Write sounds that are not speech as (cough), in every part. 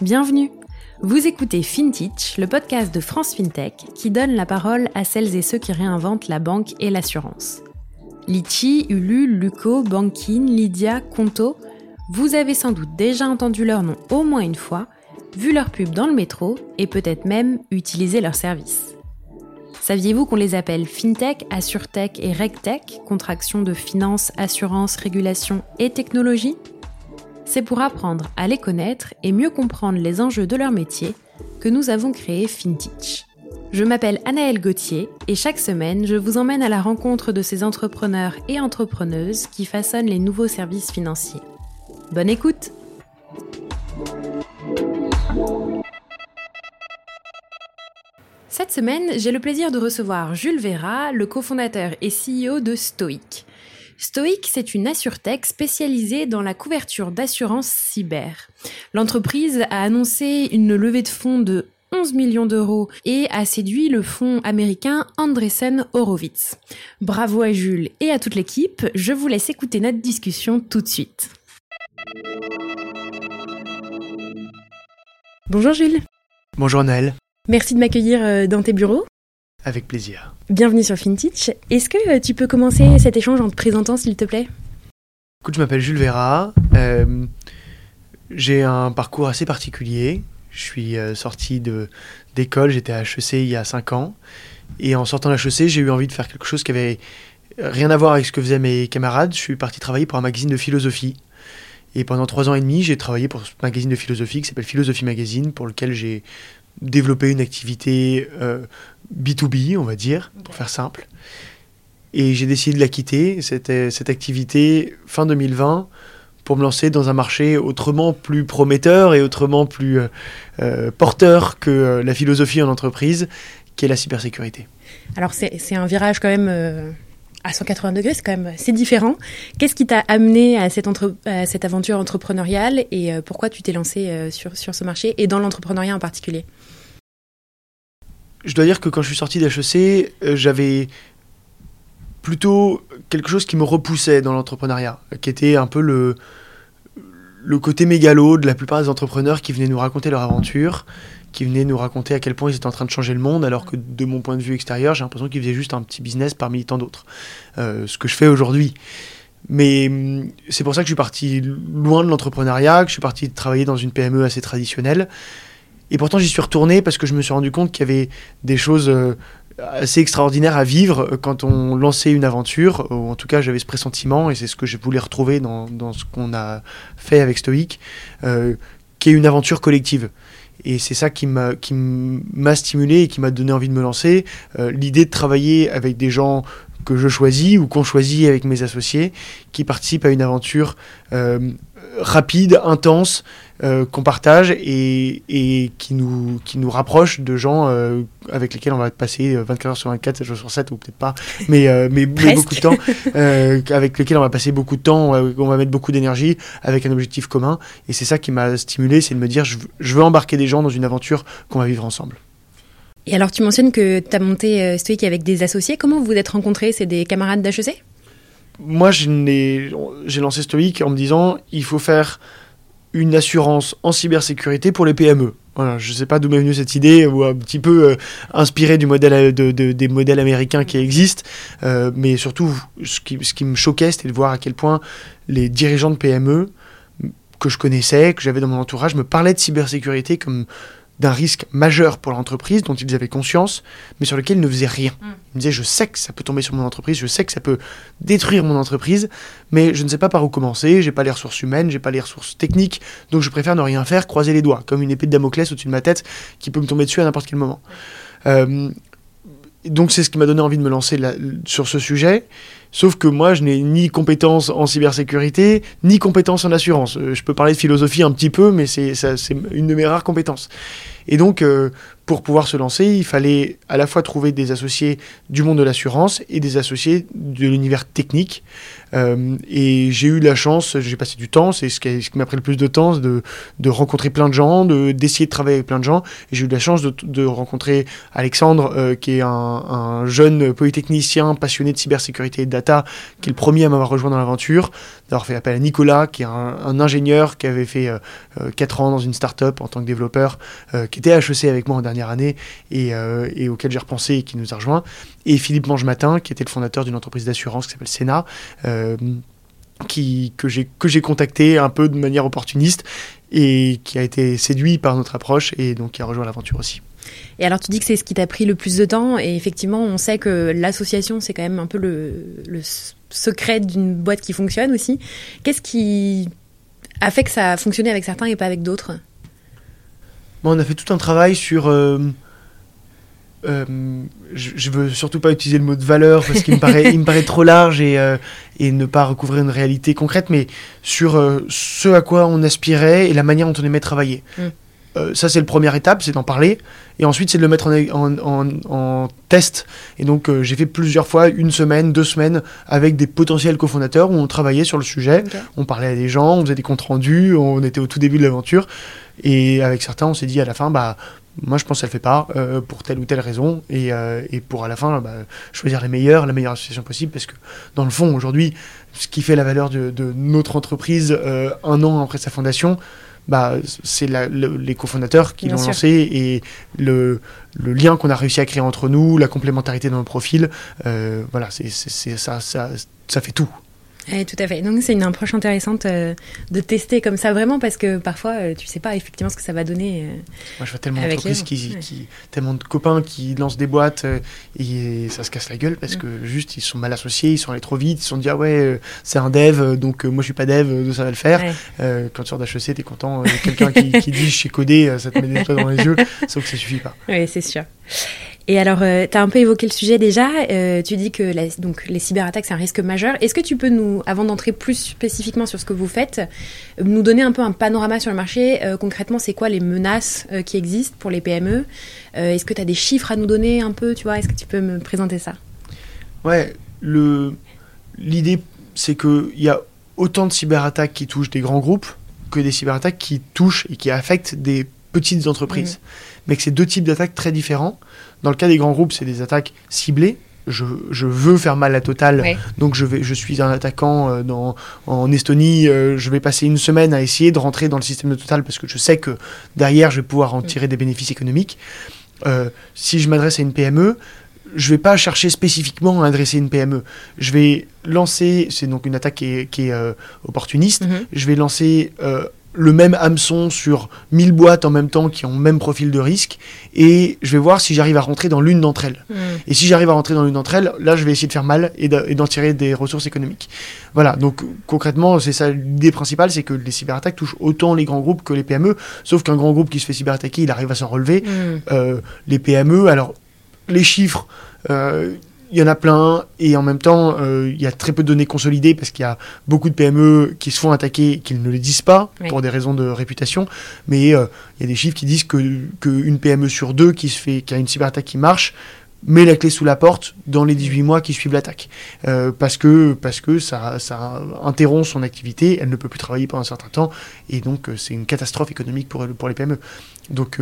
Bienvenue Vous écoutez FinTech, le podcast de France FinTech qui donne la parole à celles et ceux qui réinventent la banque et l'assurance. Litchi, Ulu, Luco, Bankin, Lydia, Conto, vous avez sans doute déjà entendu leur nom au moins une fois, vu leur pub dans le métro et peut-être même utilisé leur service. Saviez-vous qu'on les appelle FinTech, AssureTech et RegTech, contraction de finance, assurance, régulation et technologie? C'est pour apprendre à les connaître et mieux comprendre les enjeux de leur métier que nous avons créé FinTech. Je m'appelle Anaëlle Gauthier et chaque semaine, je vous emmène à la rencontre de ces entrepreneurs et entrepreneuses qui façonnent les nouveaux services financiers. Bonne écoute Cette semaine, j'ai le plaisir de recevoir Jules Vera, le cofondateur et CEO de Stoic. Stoic, c'est une assurtech spécialisée dans la couverture d'assurance cyber. L'entreprise a annoncé une levée de fonds de 11 millions d'euros et a séduit le fonds américain Andreessen Horowitz. Bravo à Jules et à toute l'équipe, je vous laisse écouter notre discussion tout de suite. Bonjour Jules. Bonjour Naël. Merci de m'accueillir euh, dans tes bureaux. Avec plaisir. Bienvenue sur FinTech. Est-ce que euh, tu peux commencer cet échange en te présentant, s'il te plaît? Écoute, je m'appelle Jules Vera. Euh, j'ai un parcours assez particulier. Je suis sorti d'école, j'étais à HEC il y a 5 ans. Et en sortant de HEC, j'ai eu envie de faire quelque chose qui avait rien à voir avec ce que faisaient mes camarades. Je suis parti travailler pour un magazine de philosophie. Et pendant trois ans et demi, j'ai travaillé pour ce magazine de philosophie qui s'appelle Philosophie Magazine, pour lequel j'ai développer une activité B2B, euh, on va dire, pour faire simple. Et j'ai décidé de la quitter, cette, cette activité, fin 2020, pour me lancer dans un marché autrement plus prometteur et autrement plus euh, euh, porteur que la philosophie en entreprise, qui est la cybersécurité. Alors c'est un virage quand même à 180 degrés, c'est quand même assez différent. Qu'est-ce qui t'a amené à cette, à cette, aventure entrepreneuriale et pourquoi tu t'es lancé sur, sur ce marché et dans l'entrepreneuriat en particulier? Je dois dire que quand je suis sorti d'HEC, euh, j'avais plutôt quelque chose qui me repoussait dans l'entrepreneuriat, qui était un peu le, le côté mégalo de la plupart des entrepreneurs qui venaient nous raconter leur aventure, qui venaient nous raconter à quel point ils étaient en train de changer le monde, alors que de mon point de vue extérieur, j'ai l'impression qu'ils faisaient juste un petit business parmi tant d'autres. Euh, ce que je fais aujourd'hui. Mais hum, c'est pour ça que je suis parti loin de l'entrepreneuriat, que je suis parti travailler dans une PME assez traditionnelle. Et pourtant, j'y suis retourné parce que je me suis rendu compte qu'il y avait des choses euh, assez extraordinaires à vivre euh, quand on lançait une aventure, ou en tout cas j'avais ce pressentiment, et c'est ce que je voulais retrouver dans, dans ce qu'on a fait avec Stoic, euh, qui est une aventure collective. Et c'est ça qui m'a, stimulé et qui m'a donné envie de me lancer. l'idée de travailler avec des gens que je choisis ou qu'on choisit avec mes associés, qui participent à une aventure rapide, intense, euh, qu'on partage et, et, qui, nous, qui nous rapproche de gens euh, avec lesquels on va passer 24 euh, heures sur 24, 7 jours sur 7, ou peut-être pas, mais, mais, beaucoup de temps, (laughs) avec lesquels on va passer beaucoup de temps, on va mettre beaucoup d'énergie avec un objectif commun. Et c'est ça qui m'a stimulé, c'est de me dire, je, je, veux embarquer des gens dans une aventure qu'on va vivre ensemble. Et alors, tu mentionnes que tu as monté Stoic avec des associés. Comment vous vous êtes rencontrés? C'est des camarades d'HEC Moi, j'ai lancé Stoic en me disant, il faut faire une assurance en cybersécurité pour les PME. Je ne sais pas d'où m'est venue cette idée, ou un petit peu euh, inspiré du modèle euh, de, des modèles américains qui existent, euh, mais surtout, ce qui me choquait, c'était de voir à quel point les dirigeants de PME que je connaissais, que j'avais dans mon entourage, me parlaient de cybersécurité comme d'un risque majeur pour l'entreprise dont ils avaient conscience, mais sur lequel ils ne faisaient rien. Mm. Ils me disaient, je sais que ça peut tomber sur mon entreprise, je sais que ça peut détruire mon entreprise, mais je ne sais pas par où commencer, j'ai pas les ressources humaines, j'ai pas les ressources techniques, donc je préfère ne rien faire, croiser les doigts, comme une épée de Damoclès au-dessus de ma tête qui peut me tomber dessus à n'importe quel moment. Euh, donc c'est ce qui m'a donné envie de me lancer sur ce sujet. Sauf que moi, je n'ai ni compétences en cybersécurité, ni compétences en assurance. Euh, je peux parler de philosophie un petit peu, mais c'est une de mes rares compétences. Et donc, euh, pour pouvoir se lancer, il fallait à la fois trouver des associés du monde de l'assurance et des associés de l'univers technique. Euh, et j'ai eu la chance, j'ai passé du temps, c'est ce qui, m'a pris le plus de temps, de, de rencontrer plein de gens, d'essayer de, travailler avec plein de gens. J'ai eu la chance de, rencontrer Alexandre, euh, qui est un, un, jeune polytechnicien passionné de cybersécurité et de data, qui est le premier à m'avoir rejoint dans l'aventure, d'avoir fait appel à Nicolas, qui est un, ingénieur qui avait fait euh, 4 ans dans une start-up en tant que développeur, euh, qui était HEC avec moi en dernière année et, euh, et auquel j'ai repensé et qui nous a rejoint. Et Philippe Mangematin, qui était le fondateur d'une entreprise d'assurance qui s'appelle Sena. Euh, qui, que j'ai contacté un peu de manière opportuniste et qui a été séduit par notre approche et donc qui a rejoint l'aventure aussi. Et alors tu dis que c'est ce qui t'a pris le plus de temps et effectivement on sait que l'association c'est quand même un peu le, le secret d'une boîte qui fonctionne aussi. Qu'est-ce qui a fait que ça a fonctionné avec certains et pas avec d'autres? Bon, On a fait tout un travail sur... Euh, euh, je, je, veux surtout pas utiliser le mot de valeur parce qu'il me paraît, (laughs) il me paraît trop large et, euh, et ne pas recouvrir une réalité concrète, mais sur euh, ce à quoi on aspirait et la manière dont on aimait travailler. Mm. Ça, c'est la première étape, c'est d'en parler. Et ensuite, c'est de le mettre en, en, en, test. Et donc, j'ai fait plusieurs fois, une semaine, deux semaines, avec des potentiels cofondateurs où on travaillait sur le sujet. Okay. On parlait à des gens, on faisait des comptes rendus, on était au tout début de l'aventure. Et avec certains, on s'est dit à la fin, bah, moi je pense qu'elle fait pas euh, pour telle ou telle raison. Et, euh, et pour à la fin bah, choisir les meilleurs, la meilleure association possible. Parce que dans le fond aujourd'hui ce qui fait la valeur de, de notre entreprise euh, un an après sa fondation bah, c'est le, les cofondateurs qui l'ont lancé et le, le lien qu'on a réussi à créer entre nous, la complémentarité dans nos profils, voilà, c'est ça, ça, ça fait tout. Oui, tout à fait. Donc c'est une approche intéressante euh, de tester comme ça vraiment parce que parfois euh, tu sais pas effectivement ce que ça va donner. Euh, Moi je vois tellement d'entreprises qui, ouais. qui, tellement de copains qui lancent des boîtes euh, et ça se casse la gueule parce ouais. que juste ils sont mal associés, ils sont allés trop vite, ils se sont dit ah ouais c'est un dev donc moi je suis pas dev donc ça va le faire. Ouais. quand tu sors d'HEC t'es content quelqu'un qui, qui, dit je suis codé ça te met des étoiles dans les yeux (laughs) sauf que ça suffit pas. Oui c'est sûr. Et alors, euh, tu as un peu évoqué le sujet déjà. Euh, tu dis que la, donc, les cyberattaques, c'est un risque majeur. Est-ce que tu peux nous, avant d'entrer plus spécifiquement sur ce que vous faites, nous donner un peu un panorama sur le marché euh, Concrètement, c'est quoi les menaces euh, qui existent pour les PME euh, Est-ce que tu as des chiffres à nous donner un peu tu vois? Est-ce que tu peux me présenter ça? Ouais, l'idée, c'est qu'il y a autant de cyberattaques qui touchent des grands groupes que des cyberattaques qui touchent et qui affectent des petites entreprises. Mmh. Mais que c'est deux types d'attaques très différents. Dans le cas des grands groupes, c'est des attaques ciblées. Je, je, veux faire mal à Total, donc je, vais, je suis un attaquant euh, dans, en Estonie. Euh, je vais passer une semaine à essayer de rentrer dans le système de Total parce que je sais que derrière, je vais pouvoir en tirer des bénéfices économiques. Euh, si je m'adresse à une PME, je vais pas chercher spécifiquement à adresser une PME. Je vais lancer, c'est donc une attaque qui est, qui est opportuniste. Mm -hmm. Je vais lancer le même hameçon sur 1000 boîtes en même temps qui ont le même profil de risque et je vais voir si j'arrive à rentrer dans l'une d'entre elles. Mmh. Et si j'arrive à rentrer dans l'une d'entre elles, là je vais essayer de faire mal et d'en tirer des ressources économiques. Voilà, donc concrètement, c'est ça l'idée principale, c'est que les cyberattaques touchent autant les grands groupes que les PME, sauf qu'un grand groupe qui se fait cyberattaquer, il arrive à s'en relever. Mmh. Euh, les PME, alors les chiffres... Euh, il y en a plein et en même temps euh, il y a très peu de données consolidées parce qu'il y a beaucoup de PME qui se font attaquer et qui ne le disent pas oui. pour des raisons de réputation mais euh, il y a des chiffres qui disent que qu'une PME sur deux qui se fait qui a une cyberattaque qui marche met la clé sous la porte dans les 18 mois qui suivent l'attaque euh, parce que parce que ça, ça interrompt son activité elle ne peut plus travailler pendant un certain temps et donc c'est une catastrophe économique pour pour les PME donc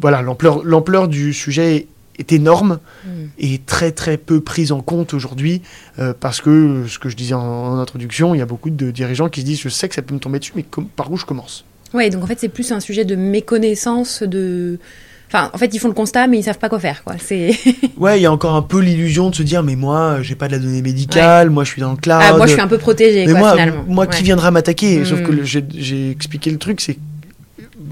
voilà l'ampleur l'ampleur du sujet est énorme mmh. et très très peu prise en compte aujourd'hui euh, parce que ce que je disais en, en, introduction, il y a beaucoup de dirigeants qui se disent je sais que ça peut me tomber dessus, mais par où je commence? Oui, donc en fait c'est plus un sujet de méconnaissance de. Enfin, en fait, ils font le constat, mais ils savent pas quoi faire, quoi. C'est. (laughs) ouais, il y a encore un peu l'illusion de se dire, mais moi, j'ai pas de la donnée médicale, ouais. moi, je suis dans le cloud. Ah, moi, je suis un peu protégé, mais quoi, moi, finalement. Moi, ouais. qui viendra m'attaquer? Mmh. Sauf que j'ai expliqué le truc, c'est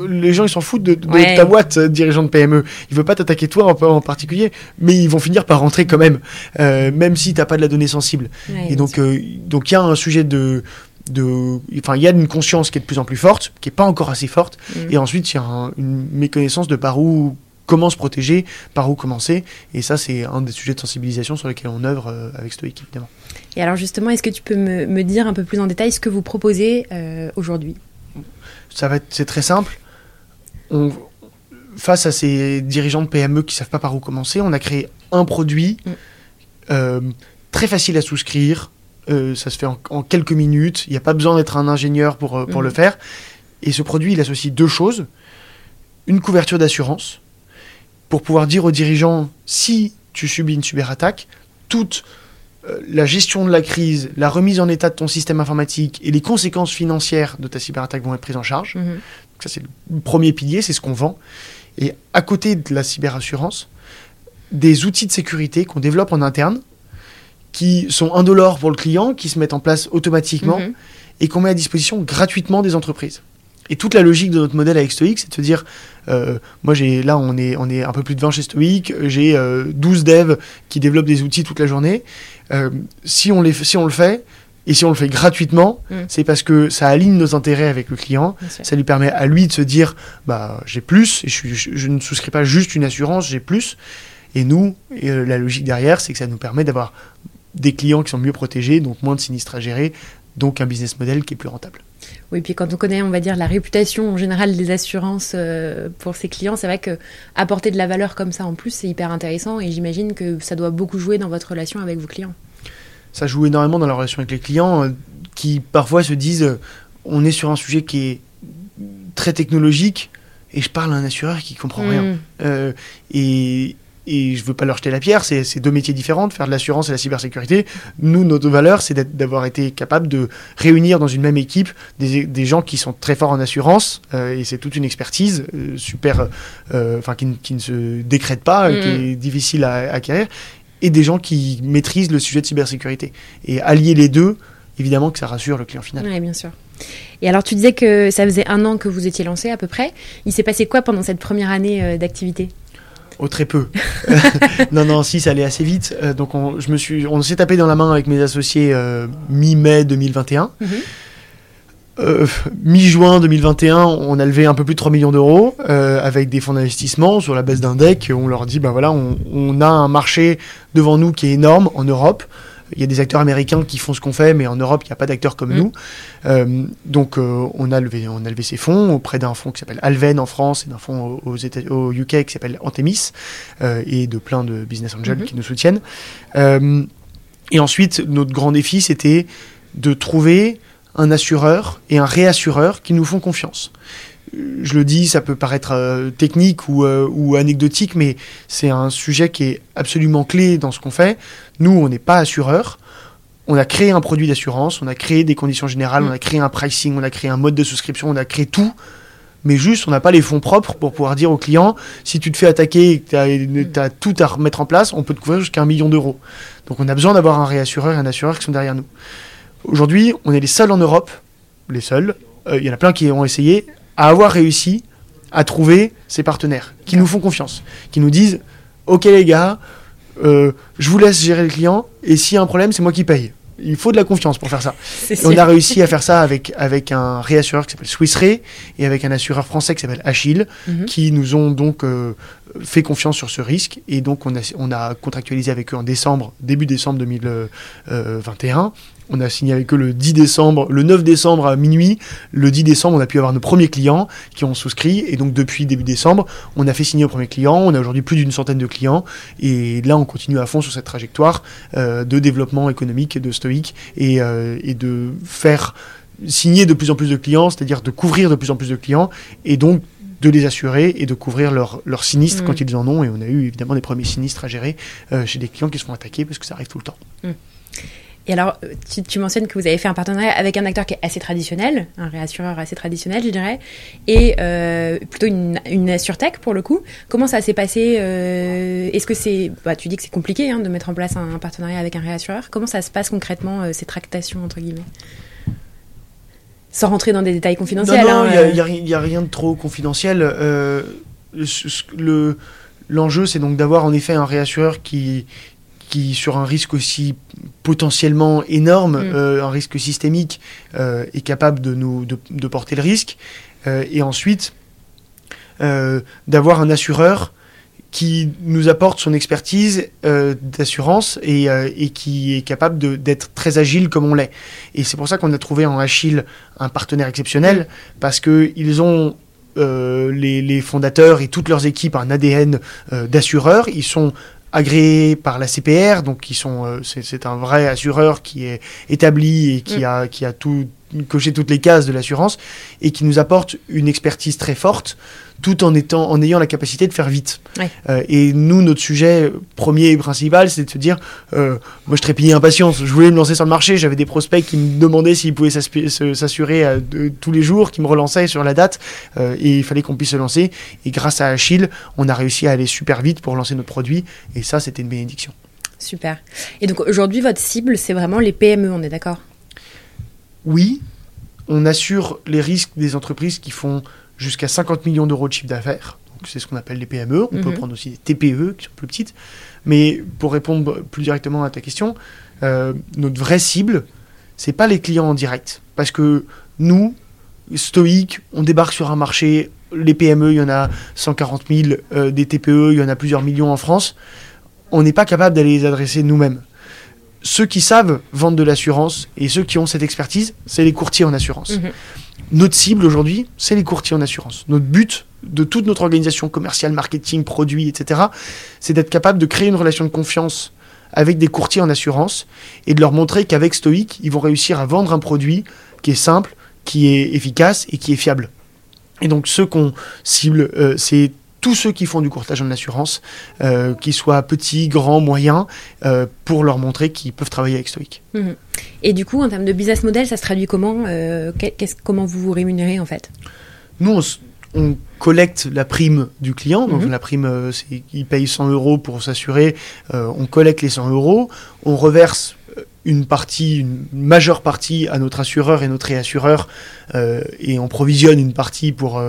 les gens ils s'en foutent de, de, ouais. ta boîte euh, dirigeant de PME ils veulent pas t'attaquer toi en, en, particulier mais ils vont finir par rentrer quand même euh, même si t'as pas de la donnée sensible ouais, et donc euh, donc il y a un sujet de de enfin il y a une conscience qui est de plus en plus forte qui est pas encore assez forte mmh. et ensuite il y a un, une méconnaissance de par où comment se protéger, par où commencer. Et ça, c'est un des sujets de sensibilisation sur lesquels on œuvre euh, avec Stoic, évidemment. Et alors justement, est-ce que tu peux me, me, dire un peu plus en détail ce que vous proposez euh, aujourd'hui? Ça va être, c'est très simple. On, face à ces dirigeants de PME qui savent pas par où commencer, on a créé un produit Mm. euh, très facile à souscrire. euh, ça se fait en, en quelques minutes. Il n'y a pas besoin d'être un ingénieur pour, euh, pour Mm. le faire. Et ce produit, il associe deux choses. Une couverture d'assurance pour pouvoir dire aux dirigeants, si tu subis une cyberattaque, toute euh, la gestion de la crise, la remise en état de ton système informatique et les conséquences financières de ta cyberattaque vont être prises en charge. Mhm. Ça, c'est le premier pilier, c'est ce qu'on vend. Et à côté de la cyberassurance, des outils de sécurité qu'on développe en interne, qui sont indolores pour le client, qui se mettent en place automatiquement Mhm. et qu'on met à disposition gratuitement des entreprises. Et toute la logique de notre modèle avec Stoic, c'est de se dire, euh, moi j'ai là on est, on est un peu plus de 20 chez Stoic, j'ai euh, 12 devs qui développent des outils toute la journée. Euh, si, on les, si on le fait, et si on le fait gratuitement, Mm. c'est parce que ça aligne nos intérêts avec le client, ça lui permet à lui de se dire bah j'ai plus et je, suis- je- je ne souscris pas juste une assurance j'ai plus et nous et, euh, la logique derrière c'est que ça nous permet d'avoir des clients qui sont mieux protégés donc moins de sinistres à gérer donc un business model qui est plus rentable Oui, puis quand on connaît, on va dire, la réputation en général des assurances euh, pour ses clients, c'est vrai que apporter de la valeur comme ça en plus, c'est hyper intéressant et j'imagine que ça doit beaucoup jouer dans votre relation avec vos clients. Ça joue énormément dans la relation avec les clients euh, qui parfois se disent euh, on est sur un sujet qui est très technologique et je parle à un assureur qui comprend rien Mhm. Euh, et, et je veux pas leur jeter la pierre, c'est deux métiers différents, de faire de l'assurance et de la cybersécurité. Nous, notre valeur, c'est d'avoir été capable de réunir dans une même équipe des, des gens qui sont très forts en assurance, euh, et c'est toute une expertise euh, super, euh, qui, ne- qui ne se décrète pas, qui Mhm. est difficile à, à acquérir, et des gens qui maîtrisent le sujet de cybersécurité. Et allier les deux, évidemment que ça rassure le client final. Oui, bien sûr. Et alors, tu disais que ça faisait un an que vous étiez lancé à peu près. Il s'est passé quoi pendant cette première année euh, d'activité? Oh, très peu. (laughs) non, non, si, ça allait assez vite. Euh, donc, on, je me suis, on s'est tapé dans la main avec mes associés euh, mi-mai 2021. Mhm. Euh, Mi-juin 2021, on a levé un peu plus de 3 millions d'euros euh, avec des fonds d'investissement sur la base d'un deck. On leur dit, ben voilà, on, on a un marché devant nous qui est énorme en Europe. Il y a des acteurs américains qui font ce qu'on fait, mais en Europe, il n'y a pas d'acteurs comme Mm. nous. Euh, donc, on, a levé, on a levé ces fonds auprès d'un fonds qui s'appelle Alven en France et d'un fonds aux, États- au UK qui s'appelle Antemis et de plein de business angels Mhm. qui nous soutiennent. Et ensuite, notre grand défi, c'était de trouver un assureur et un réassureur qui nous font confiance. Je le dis, ça peut paraître euh, technique ou, euh, ou anecdotique, mais c'est un sujet qui est absolument clé dans ce qu'on fait. Nous, on n'est pas assureur. On a créé un produit d'assurance, on a créé des conditions générales, on a créé un pricing, on a créé un mode de souscription, on a créé tout. Mais juste, on n'a pas les fonds propres pour pouvoir dire au client, si tu te fais attaquer et que tu as, tout à remettre en place, on peut te couvrir jusqu'à un million d'euros. Donc on a besoin d'avoir un réassureur et un assureur qui sont derrière nous. Aujourd'hui, on est les seuls en Europe, les seuls, euh, il y en a plein qui ont essayé, à avoir réussi à trouver ces partenaires qui nous font confiance, qui nous disent Ok les gars, euh, je vous laisse gérer le client et s'il y a un problème, c'est moi qui paye. Il faut de la confiance pour faire ça. Et on a réussi à faire ça avec, avec un réassureur qui s'appelle Swiss Re et avec un assureur français qui s'appelle Achille, Mhm. qui nous ont donc euh, fait confiance sur ce risque. Et donc, on a, on a contractualisé avec eux en décembre, début décembre 2021. On a signé avec eux le 10 décembre, le 9 décembre à minuit. Le 10 décembre, on a pu avoir nos premiers clients qui ont souscrit. Et donc, depuis début décembre, on a fait signer aux premiers clients. On a aujourd'hui plus d'une centaine de clients. Et là, on continue à fond sur cette trajectoire euh, de développement économique de Stoic et, euh, et de faire signer de plus en plus de clients, c'est-à-dire de couvrir de plus en plus de clients. Et donc, de les assurer et de couvrir leurs sinistres Mm. quand ils en ont. Et on a eu évidemment des premiers sinistres à gérer euh, chez des clients qui se font attaquer parce que ça arrive tout le temps. Et alors, euh, tu, tu mentionnes que vous avez fait un partenariat avec un acteur qui est assez traditionnel, un réassureur assez traditionnel, je dirais, et euh, plutôt une, une assurtech pour le coup. Comment ça s'est passé euh, Est-ce que c'est, bah, tu dis que c'est compliqué hein, de mettre en place un, partenariat avec un réassureur. Comment ça se passe concrètement euh, ces tractations entre guillemets? Sans rentrer dans des détails confidentiels. non, non, hein, il n'y a, y a rien de trop confidentiel. Le- L'enjeu, c'est donc d'avoir en effet un réassureur qui, qui, sur un risque aussi potentiellement énorme, Mm. euh, un risque systémique, euh, est capable de, nous, de, de porter le risque. Euh, et ensuite, d'avoir un assureur qui nous apporte son expertise d'assurance et, et qui est capable d'être très agile comme on l'est. Et c'est pour ça qu'on a trouvé en Achille un partenaire exceptionnel, parce qu'ils ont euh, les, fondateurs et toutes leurs équipes un ADN euh, d'assureurs. Ils sont agréés par la CPR, donc ils sont, euh, c'est un vrai assureur qui est établi et qui mm. a, qui a tout coché toutes les cases de l'assurance et qui nous apporte une expertise très forte tout en, étant, en ayant la capacité de faire vite. Euh, et nous, notre sujet premier et principal, c'est de se dire, euh, moi je trépignais impatience, je voulais me lancer sur le marché, j'avais des prospects qui me demandaient s'ils pouvaient s'assurer euh, tous les jours, qui me relançaient sur la date, et il fallait qu'on puisse se lancer. Et grâce à Achille, on a réussi à aller super vite pour lancer notre produit, et ça, c'était une bénédiction. Super. Et donc aujourd'hui, votre cible, c'est vraiment les PME, on est d'accord? Oui, on assure les risques des entreprises qui font jusqu'à 50 millions d'euros de chiffre d'affaires. C'est ce qu'on appelle les PME. On peut mhm. prendre aussi des TPE qui sont plus petites. Mais pour répondre plus directement à ta question, euh, notre vraie cible, c'est pas les clients en direct. Parce que nous, stoïques, on débarque sur un marché. Les PME, il y en a 140 000, euh, des TPE, il y en a plusieurs millions en France. On n'est pas capable d'aller les adresser nous-mêmes. Ceux qui savent vendre de l'assurance et ceux qui ont cette expertise, c'est les courtiers en assurance. Mhm. Notre cible aujourd'hui, c'est les courtiers en assurance. Notre but de toute notre organisation commerciale, marketing, produits, etc., c'est d'être capable de créer une relation de confiance avec des courtiers en assurance et de leur montrer qu'avec Stoic, ils vont réussir à vendre un produit qui est simple, qui est efficace et qui est fiable. Et donc ceux qu'on cible, euh, c'est tous ceux qui font du courtage en assurance, euh, qu'ils soient petits, grands, moyens, euh, pour leur montrer qu'ils peuvent travailler avec Stoic. Mhm. Et du coup, en termes de business model, ça se traduit comment euh, Comment vous vous rémunérez en fait? Nous, on, collecte la prime du client. Donc mhm. la prime, il paye 100 euros pour s'assurer. on collecte les 100 euros. On reverse une partie, une majeure partie à notre assureur et notre réassureur, et on provisionne une partie pour,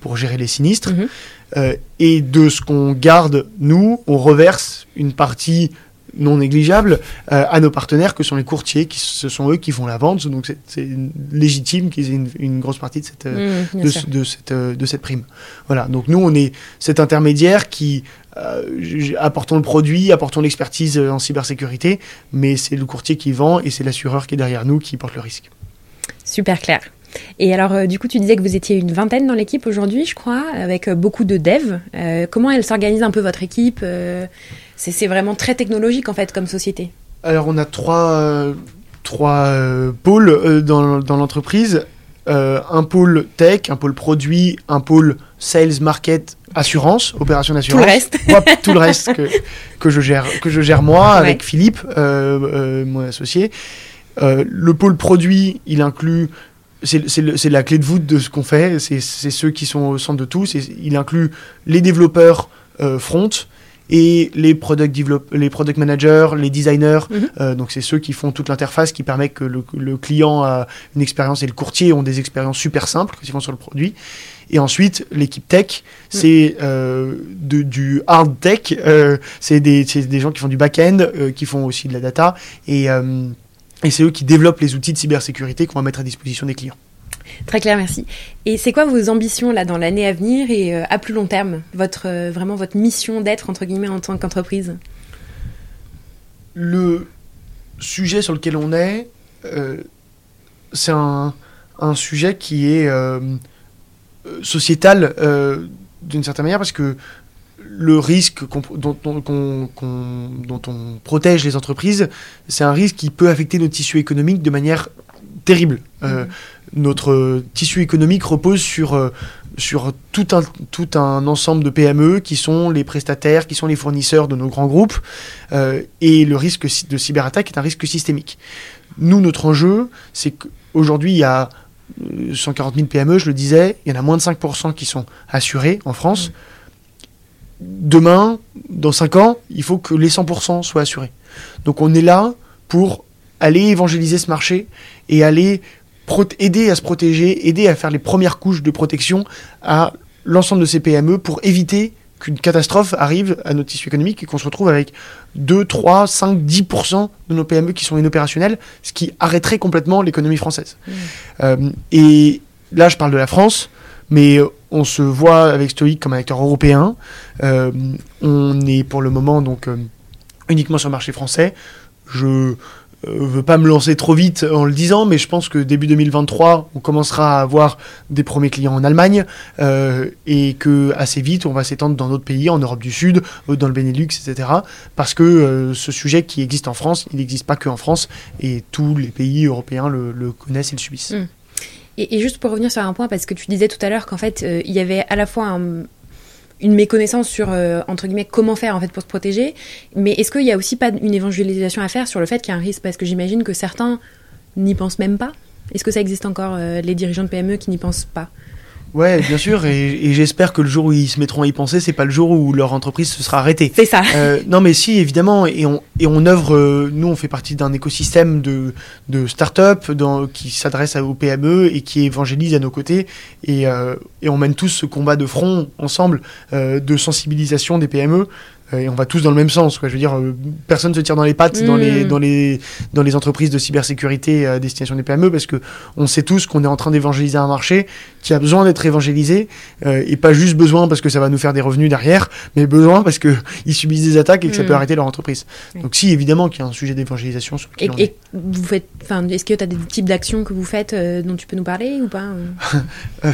pour gérer les sinistres. Mhm. Euh, et de ce qu'on garde, nous, on reverse une partie non négligeable euh, à nos partenaires que sont les courtiers, qui ce sont eux qui font la vente, donc c'est légitime qu'ils aient une, grosse partie de cette, euh, mmh, de, cette, de cette prime. Voilà, donc nous on est cet intermédiaire qui apportons le produit, apportons l'expertise en cybersécurité, mais c'est le courtier qui vend et c'est l'assureur qui est derrière nous qui porte le risque. Super clair. Et alors, euh, du coup, tu disais que vous étiez une vingtaine dans l'équipe aujourd'hui, je crois, avec euh, beaucoup de devs. Euh, comment elle s'organise un peu votre équipe C'est vraiment très technologique, en fait, comme société. Alors, on a trois, trois pôles dans, dans l'entreprise. Un pôle tech, un pôle produit, un pôle sales, market, assurance, opération d'assurance. Tout le reste. (laughs) tout le reste que, que, je gère, que je gère moi avec Philippe, mon associé. le pôle produit, il inclut c'est la clé de voûte de ce qu'on fait. C'est ceux qui sont au centre de tout. Il inclut les développeurs euh, front et les product, les product managers, les designers. Mhm. Euh, donc, c'est ceux qui font toute l'interface qui permet que le, client a une expérience et le courtier ont des expériences super simples quand ils vont sur le produit. Et ensuite, l'équipe tech, mhm. c'est euh, du hard tech. c'est des, des, gens qui font du back-end, qui font aussi de la data. Et et c'est eux qui développent les outils de cybersécurité qu'on va mettre à disposition des clients. Très clair, merci. Et c'est quoi vos ambitions là dans l'année à venir et euh, à plus long terme, votre euh, vraiment votre mission d'être entre guillemets en tant qu'entreprise? Le sujet sur lequel on est, euh, c'est un, un, sujet qui est sociétal d'une certaine manière parce que le risque dont, on protège les entreprises, c'est un risque qui peut affecter notre tissu économique de manière terrible. Euh, mm-hmm. Notre tissu économique repose sur, euh, sur tout, un, tout un ensemble de PME qui sont les prestataires, qui sont les fournisseurs de nos grands groupes, euh, et le risque de cyberattaque est un risque systémique. Nous, notre enjeu, c'est qu'aujourd'hui, il y a 140 000 PME, je le disais, il y en a moins de 5% qui sont assurés en France. Demain, dans 5 ans, il faut que les 100% soient assurés. Donc on est là pour aller évangéliser ce marché et aller aider à se protéger, aider à faire les premières couches de protection à l'ensemble de ces PME pour éviter qu'une catastrophe arrive à notre tissu économique et qu'on se retrouve avec 2, 3, 5, 10% de nos PME qui sont inopérationnelles, ce qui arrêterait complètement l'économie française. Mmh. Euh, et là, je parle de la France, mais on se voit avec Stoic comme un acteur européen. Euh, on est pour le moment donc euh, uniquement sur le marché français. Je euh, veux pas me lancer trop vite en le disant, mais je pense que début 2023, on commencera à avoir des premiers clients en Allemagne euh, et que assez vite, on va s'étendre dans d'autres pays, en Europe du Sud, euh, dans le Benelux, etc. Parce que ce sujet qui existe en France, il n'existe pas que en France et tous les pays européens le, connaissent et le subissent. Mmh. Et, et, juste pour revenir sur un point, parce que tu disais tout à l'heure qu'en fait, il y avait à la fois un une méconnaissance sur euh, guillemets comment faire en fait pour se protéger. Mais est-ce qu'il y a aussi pas une évangélisation à faire sur le fait qu'il y a un risque? Parce que j'imagine que certains n'y pensent même pas. Est-ce que ça existe encore euh, les dirigeants de PME qui n'y pensent pas? Ouais, bien sûr, et, j'espère que le jour où ils se mettront à y penser, c'est pas le jour où leur entreprise se sera arrêtée. C'est ça. Euh, non, mais si, évidemment, et on, et on œuvre, euh, nous, on fait partie d'un écosystème de, de start-up qui s'adresse aux PME et qui évangélise à nos côtés, et, euh, et on mène tous ce combat de front ensemble de sensibilisation des PME et on va tous dans le même sens. Quoi. Je veux dire, euh, personne se tire dans les pattes dans, les, hmm. dans, les, dans les entreprises de cybersécurité à destination des PME parce que on sait tous qu'on est en train d'évangéliser un marché qui a besoin d'être évangélisé euh, et pas juste besoin parce que ça va nous faire des revenus derrière, mais besoin parce qu'ils (laughs) subissent des attaques et que ça peut hmm. arrêter leur entreprise. Donc, si, évidemment qu'il y a un sujet d'évangélisation. Et, et vous faites, est-ce que tu as des types d'actions que vous faites euh, dont tu peux nous parler ou pas (laughs)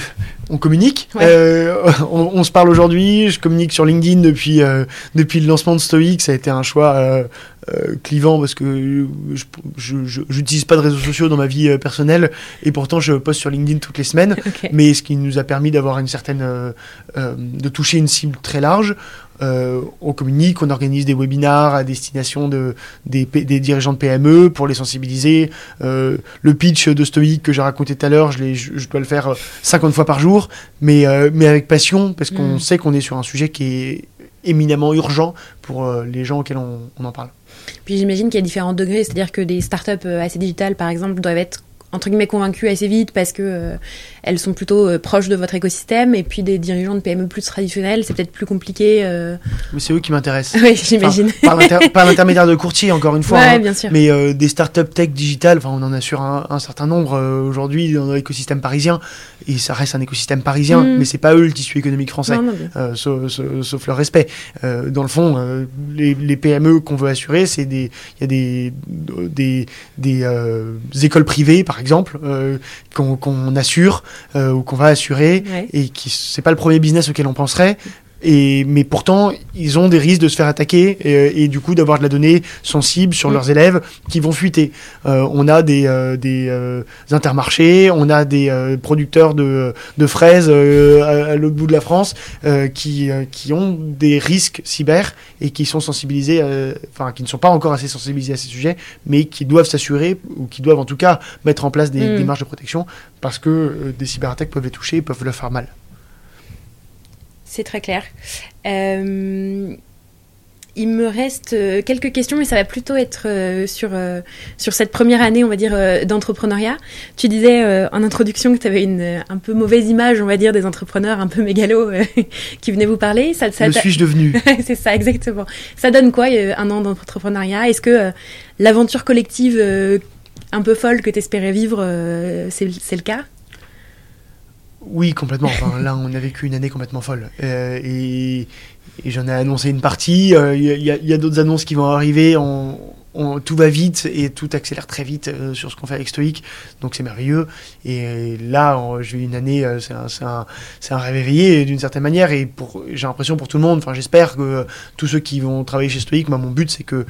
On communique. (laughs) On, on, se parle aujourd'hui. Je communique sur LinkedIn depuis, depuis depuis le lancement de Stoic, ça a été un choix euh, euh, clivant parce que je n'utilise pas de réseaux sociaux dans ma vie euh, personnelle et pourtant je poste sur LinkedIn toutes les semaines. (laughs) Mais ce qui nous a permis d'avoir une certaine. de toucher une cible très large. on communique, on organise des webinars à destination de, des, dirigeants de PME pour les sensibiliser. le pitch de Stoic que j'ai raconté tout à l'heure, je, je, dois le faire 50 fois par jour, mais, mais avec passion parce qu'on mm. sait qu'on est sur un sujet qui est éminemment urgent pour euh, les gens auxquels on, en parle. Puis j'imagine qu'il y a différents degrés, c'est-à-dire que des startups euh, assez digitales, par exemple, doivent être entre guillemets convaincues assez vite parce que euh, elles sont plutôt euh, proches de votre écosystème et puis des dirigeants de PME plus traditionnels c'est peut-être plus compliqué euh. mais c'est eux qui m'intéressent (laughs) oui j'imagine pas l'intermédiaire de courtier encore une fois ouais, hein. bien sûr. mais des startups tech digitales enfin on en a sur un, certain nombre aujourd'hui dans l'écosystème parisien et ça reste un écosystème parisien mm. mais c'est pas eux le tissu économique français sauf, leur respect dans le fond les, les, PME qu'on veut assurer c'est des il y a des des, des écoles privées par exemple euh, qu'on assure euh, ou qu'on va assurer, et qui c'est pas le premier business auquel on penserait, et, mais pourtant, ils ont des risques de se faire attaquer et, du coup d'avoir de la donnée sensible sur leurs élèves qui vont fuiter. Euh, on a des, des intermarchés, on a des producteurs de, de fraises à, l'autre bout de la France qui, qui ont des risques cyber et qui sont sensibilisés, enfin qui ne sont pas encore assez sensibilisés à ces sujets, mais qui doivent s'assurer ou qui doivent en tout cas mettre en place des, mm. des marges de protection parce que des cyberattaques peuvent les toucher et peuvent leur faire mal c'est très clair. Euh, il me reste euh, quelques questions, mais ça va plutôt être euh, sur, sur cette première année, on va dire, d'entrepreneuriat. Tu disais en introduction que tu avais une un peu mauvaise image, on va dire, des entrepreneurs un peu mégalos (laughs) qui venaient vous parler. Ça, ça suis-je devenu? (laughs) C'est ça, exactement. Ça donne quoi un an d'entrepreneuriat? Est-ce que l'aventure collective un peu folle que tu espérais vivre, c'est le cas? Oui, complètement. là, on a vécu une année complètement folle. Euh, et, j'en ai annoncé une partie. Il euh, y a, d'autres annonces qui vont arriver. Tout va vite et tout accélère très vite euh, sur ce qu'on fait avec Stoic. Donc c'est merveilleux. Et là, j'ai eu une année, c'est un, rêve éveillé d'une certaine manière. Et j'ai l'impression pour tout le monde, j'espère que tous ceux qui vont travailler chez Stoic, moi mon but c'est que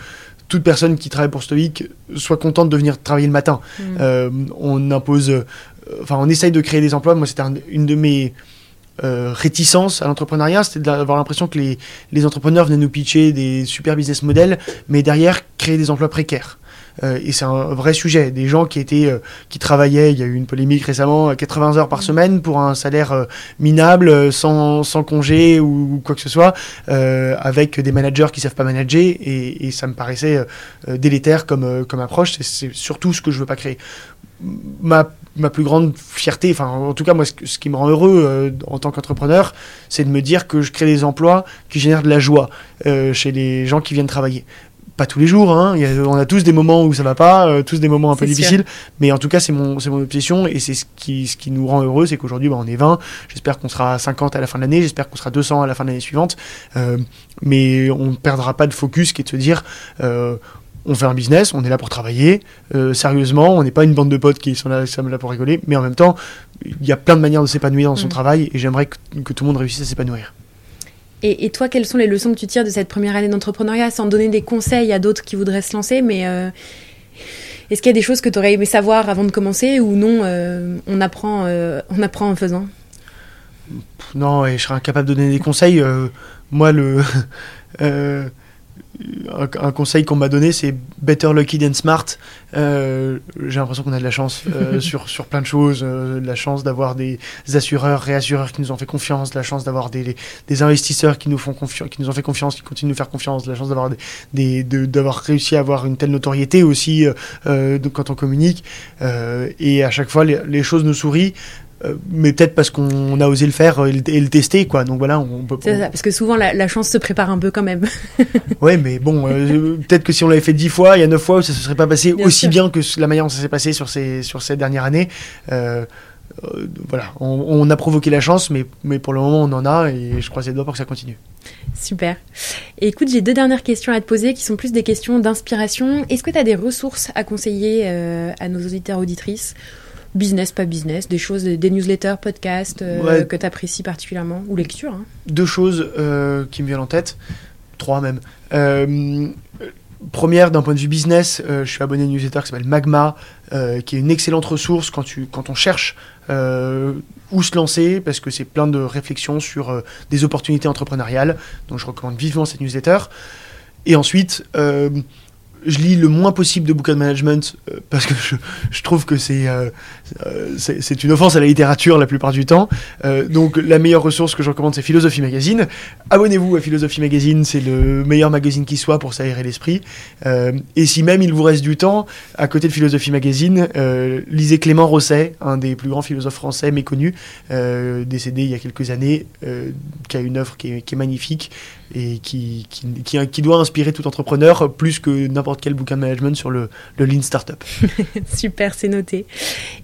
toute personne qui travaille pour Stoic soit contente de venir travailler le matin. Mmh. on impose enfin, on essaye de créer des emplois. Moi, c'était une de mes euh, réticences à l'entrepreneuriat, c'était d'avoir l'impression que les, les, entrepreneurs venaient nous pitcher des super business models, mais derrière, créer des emplois précaires. Euh, et c'est un vrai sujet. Des gens qui étaient, euh, qui travaillaient, il y a eu une polémique récemment, 80 heures par mm. semaine pour un salaire minable, sans, sans congé ou, quoi que ce soit, avec des managers qui savent pas manager. Et, et ça me paraissait délétère comme, comme approche. C'est surtout ce que je veux pas créer. Ma ma plus grande fierté, enfin en tout cas moi ce, qui me rend heureux euh, en tant qu'entrepreneur, c'est de me dire que je crée des emplois qui génèrent de la joie euh, chez les gens qui viennent travailler. Pas tous les jours, hein. on a tous des moments où ça va pas, euh, tous des moments un peu difficiles, mais en tout cas c'est mon, mon obsession et c'est ce qui, ce qui nous rend heureux, c'est qu'aujourd'hui bah, on est 20, j'espère qu'on sera 50 à la fin de l'année, j'espère qu'on sera 200 à la fin de l'année suivante, mais on ne perdra pas de focus qui est de se dire on fait un business, on est là pour travailler, sérieusement, on n'est pas une bande de potes qui sont là, là pour rigoler, mais en même temps, il y a plein de manières de s'épanouir dans son mm. travail et j'aimerais que, tout le monde réussisse à s'épanouir. Et, toi, quelles sont les leçons que tu tires de cette première année d'entrepreneuriat, sans donner des conseils à d'autres qui voudraient se lancer, mais est-ce qu'il y a des choses que tu aurais aimé savoir avant de commencer ou non, on, apprend, on apprend en faisant? Non, et je serais incapable de donner des conseils. Euh, moi, le. (laughs) Euh, un, conseil qu'on m'a donné, c'est better lucky than smart. Euh, j'ai l'impression qu'on a de la chance (laughs) sur, sur plein de choses, de la chance d'avoir des assureurs, réassureurs qui nous ont fait confiance, de la chance d'avoir des, des, investisseurs qui nous font confiance, qui nous ont fait confiance, qui continuent de nous faire confiance, de la chance d'avoir des, d'avoir réussi à avoir une telle notoriété aussi quand on communique. et à chaque fois, les, les choses nous sourient. Euh, mais peut-être parce qu'on a osé le faire euh, et le, tester, quoi. Donc voilà, on peut. C'est ça, parce que souvent la, chance se prépare un peu quand même. (laughs) ouais, mais bon, euh, peut-être que si on l'avait fait dix fois, il y a neuf fois où ça se serait pas passé aussi bien que la manière dont ça s'est passé sur ces sur cette dernière année. voilà, on, a provoqué la chance, mais, mais pour le moment on en a et je croise les doigts pour que ça continue. Super. écoute, j'ai deux dernières questions à te poser qui sont plus des questions d'inspiration. Est-ce que tu as des ressources à conseiller à nos auditeurs auditrices? Business, pas business, des choses, des newsletters, podcasts euh, que tu apprécies particulièrement, ou lecture hein. Deux choses euh, qui me viennent en tête, trois même. Euh, première, d'un point de vue business, je suis abonné à une newsletter qui s'appelle Magma, qui est une excellente ressource quand, tu, quand on cherche où se lancer, parce que c'est plein de réflexions sur des opportunités entrepreneuriales. Donc je recommande vivement cette newsletter. Et ensuite, je lis le moins possible de bouquins de management euh, parce que je, trouve que euh, euh, c'est c'est une offense à la littérature la plupart du temps. donc la meilleure ressource que je recommande c'est Philosophie Magazine. Abonnez-vous à Philosophie Magazine, c'est le meilleur magazine qui soit pour s'aérer l'esprit. et si même il vous reste du temps, à côté de Philosophie Magazine, lisez Clément Rosset, un des plus grands philosophes français méconnus, décédé il y a quelques années, qui a une œuvre qui est, qui est magnifique et qui, qui, qui, doit inspirer tout entrepreneur plus que n'importe quel bouquin de management sur le, le Lean Startup. (laughs) Super, c'est noté.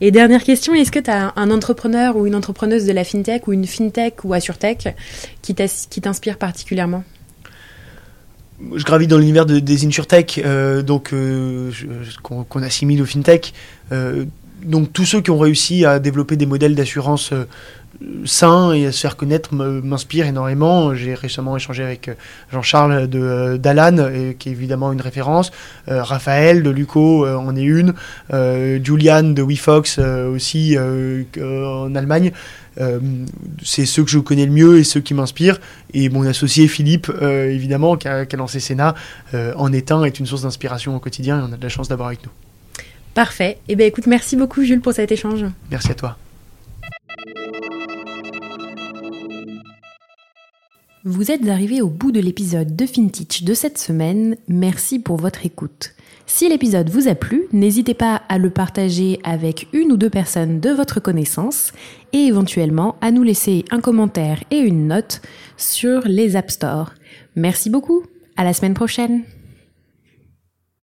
Et dernière question, est-ce que tu as un entrepreneur ou une entrepreneuse de la FinTech ou une FinTech ou AssureTech qui t'inspire particulièrement? Je gravis dans l'univers des InsurTech, euh, donc euh, qu'on assimile au FinTech. Euh, donc tous ceux qui ont réussi à développer des modèles d'assurance sain et à se faire connaître m'inspire énormément. J'ai récemment échangé avec euh, Jean-Charles de euh, d'Alan, qui est évidemment une référence. Euh, Raphaël de Luco en est une. Julian de WeFox aussi en Allemagne. c'est ceux que je connais le mieux et ceux qui m'inspirent. Et mon associé Philippe, évidemment, qui a, lancé Sénat, en est un, est une source d'inspiration au quotidien et on a de la chance d'avoir avec nous. Parfait. Eh bien écoute, merci beaucoup Jules pour cet échange. Merci à toi. Vous êtes arrivé au bout de l'épisode de FinTech de cette semaine. Merci pour votre écoute. Si l'épisode vous a plu, n'hésitez pas à le partager avec une ou deux personnes de votre connaissance et éventuellement à nous laisser un commentaire et une note sur les App Store. Merci beaucoup. À la semaine prochaine.